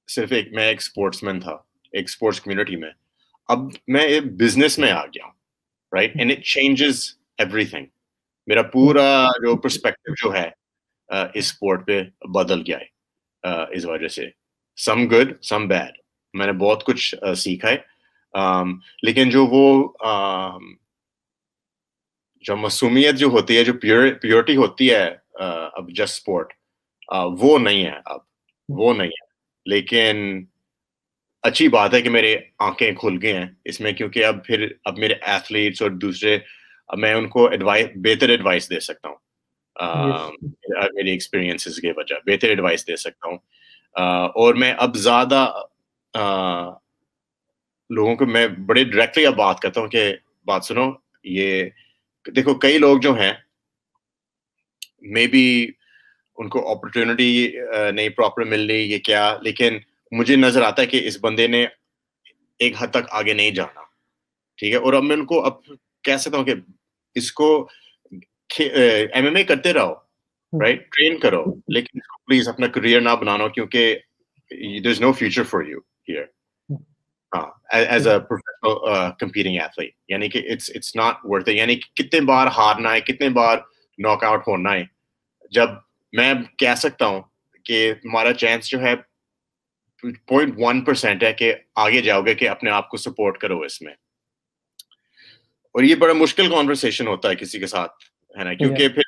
Speaker 2: صرف ایک میں ایک اسپورٹس مین تھا ایک اسپورٹس کمیونٹی میں۔ اب میں بزنس میں آ گیا ہوں right and it changes everything میرا پورا جو پرسپیکٹو جو ہے اس اسپورٹ پہ بدل گیا ہے اس وجہ سے۔ سم گڈ سم بیڈ میں نے بہت کچھ سیکھا ہے۔ لیکن جو وہ جو معصومیت جو ہوتی ہے جو پیورٹی ہوتی ہے اب جسٹ اسپورٹ وہ نہیں ہے اب وہ نہیں ہے۔ لیکن اچھی بات ہے کہ میرے آنکھیں کھل گئے ہیں اس میں کیونکہ اب پھر اب میرے ایتھلیٹس اور دوسرے میں ان کو ایڈوائس بہتر ایڈوائس دے سکتا ہوں۔ میری ایکسپیرینسز کے وجہ بہتر ایڈوائس دے سکتا ہوں۔ اور میں اب زیادہ لوگوں کو میں بڑے ڈائریکٹلی اب بات کرتا ہوں کہ بات سنو، یہ دیکھو، کئی لوگ جو ہیں مے بی ان کو اپرچونیٹی نہیں پراپر مل رہی، یہ کیا، لیکن مجھے نظر آتا ہے کہ اس بندے نے ایک حد تک آگے نہیں جانا، ٹھیک ہے؟ اور اب میں ان کو اب کہہ سکتا ہوں کہ اس کو ایم ایم اے کرتے رہو رائٹ ٹرین کرو لیکن پلیز اپنا کریئر نہ بنانا کیونکہ there is no future for you here as a professional competing athlete یعنی کہ اٹس اٹس ناٹ ورتھ یعنی کہ کتنے بار ہارنا ہے کتنے بار ناک آؤٹ ہونا ہے جب میں کہہ سکتا ہوں کہ ہمارا چانس جو ہے پوائنٹ ون پرسینٹ ہے کہ آگے جاؤ گے کہ اپنے آپ کو سپورٹ کرو اس میں اور یہ بڑا مشکل کانورسیشن ہوتا ہے کسی کے ساتھ ہے نا کیونکہ پھر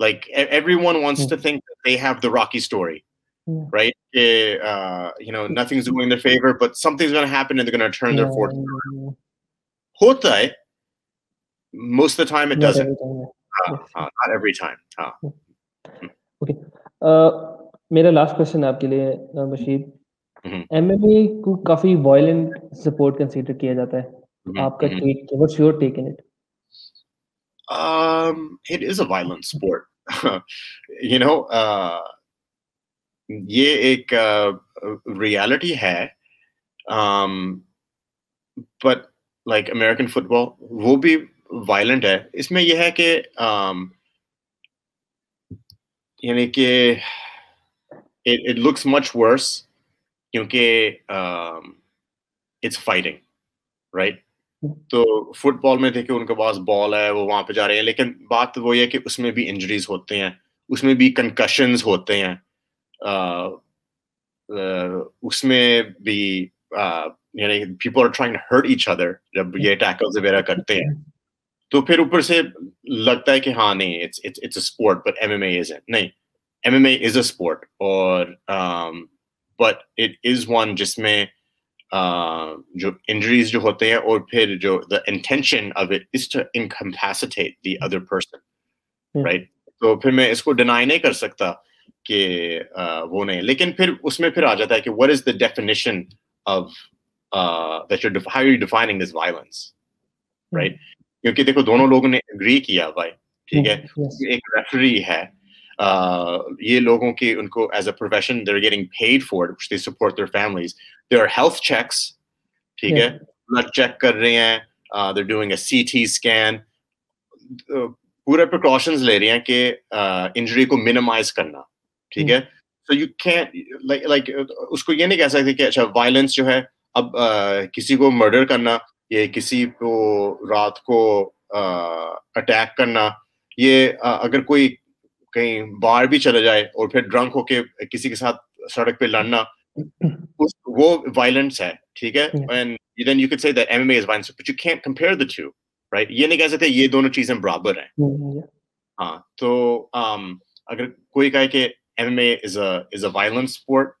Speaker 2: like everyone wants to think they have the Rocky right? Uh, you know, nothing's doing their favor, but something's going to happen and they're going to turn their fortune most of the time it doesn't. Not every time.
Speaker 1: Okay. میرا last question آپ کے لیے Bashir. M M اے کو کافی violent support consider کیا جاتا ہے؟ آپ کا take what's your take on it
Speaker 2: um it? is a violent sport. You know uh یہ ایک ریالٹی ہے۔ But like American football وہ بھی وائلنٹ ہے۔ اس میں یہ ہے کہ یعنی کہ اٹ لکس مچ ورس کیونکہ اٹس فائٹنگ رائٹ تو فٹ بال میں دیکھے ان کے پاس بال ہے وہ وہاں پہ جا رہے ہیں لیکن بات وہ یہ کہ اس میں بھی انجریز ہوتے ہیں اس میں بھی کنکشنز ہوتے ہیں اس میں بھی یعنی people are trying hurt each other جب یہ ٹیکلز وغیرہ کرتے ہیں تو پھر اوپر سے لگتا ہے کہ ہاں نہیں it's a sport but M M A is نہیں اے از اے اسپورٹ اور بٹ اٹ از ون جس میں جو انجریز جو ہوتے ہیں اور پھر جو the intention of it is to incapacitate the other person right تو پھر میں اس کو ڈینائی نہیں کر سکتا کہ وہ نہیں۔ لیکن پھر اس میں پھر آ جاتا ہے کہ what is the definition of how you defining this violence right کیونکہ دیکھو دونوں لوگوں نے اگری کیا بھائی ٹھیک ہے؟ ایک ریفری ہے یہ لوگوں کی ان کو as a profession they are getting paid for they support their families they are health checks ٹھیک ہے بلڈ چیک کر رہے ہیں they doing a C T scan پورے پریکاشنز لے رہے ہیں کہ انجری کو منیمائز کرنا ٹھیک ہے؟ سو یو کین لائک اس کو یہ نہیں کہہ سکتے کہ اچھا وائلنس جو ہے اب کسی کو مرڈر کرنا یہ کسی کو رات کو اٹیک کرنا یہ اگر کوئی کہیں باہر بھی چلا جائے اور پھر ڈرنک ہو کے کسی کے ساتھ سڑک پہ لڑنا وہ وائلنس ہے ٹھیک ہے then you can say that M M A is violence but you can't compare the two right یہ نہیں کہہ سکتے یہ دونوں چیزیں برابر ہیں ہاں تو اگر کوئی کہے کہ M M A is is a violence sport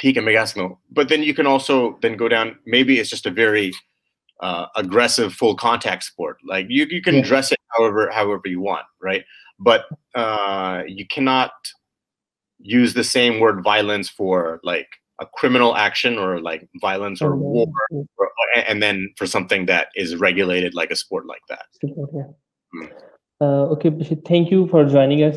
Speaker 2: ٹھیک ہے میگاس no but then you can also then go down may be it's just a very aggressive full contact sport. Like you, you can yeah. dress it however however you want right? but uh, you cannot use the same word violence for like a criminal action or like violence or mm-hmm. war or, and then for something that is regulated like a sport like that.
Speaker 1: Okay mm. uh, okay thank you for joining us.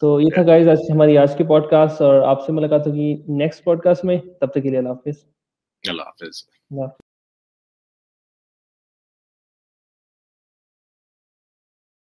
Speaker 1: تو یہ تھا guys آج ہماری آج کی pod cost اور آپ سے ملاقات ہوگی نیکسٹ پوڈ کاسٹ میں تب تک کے لیے اللہ حافظ۔
Speaker 2: اللہ حافظ۔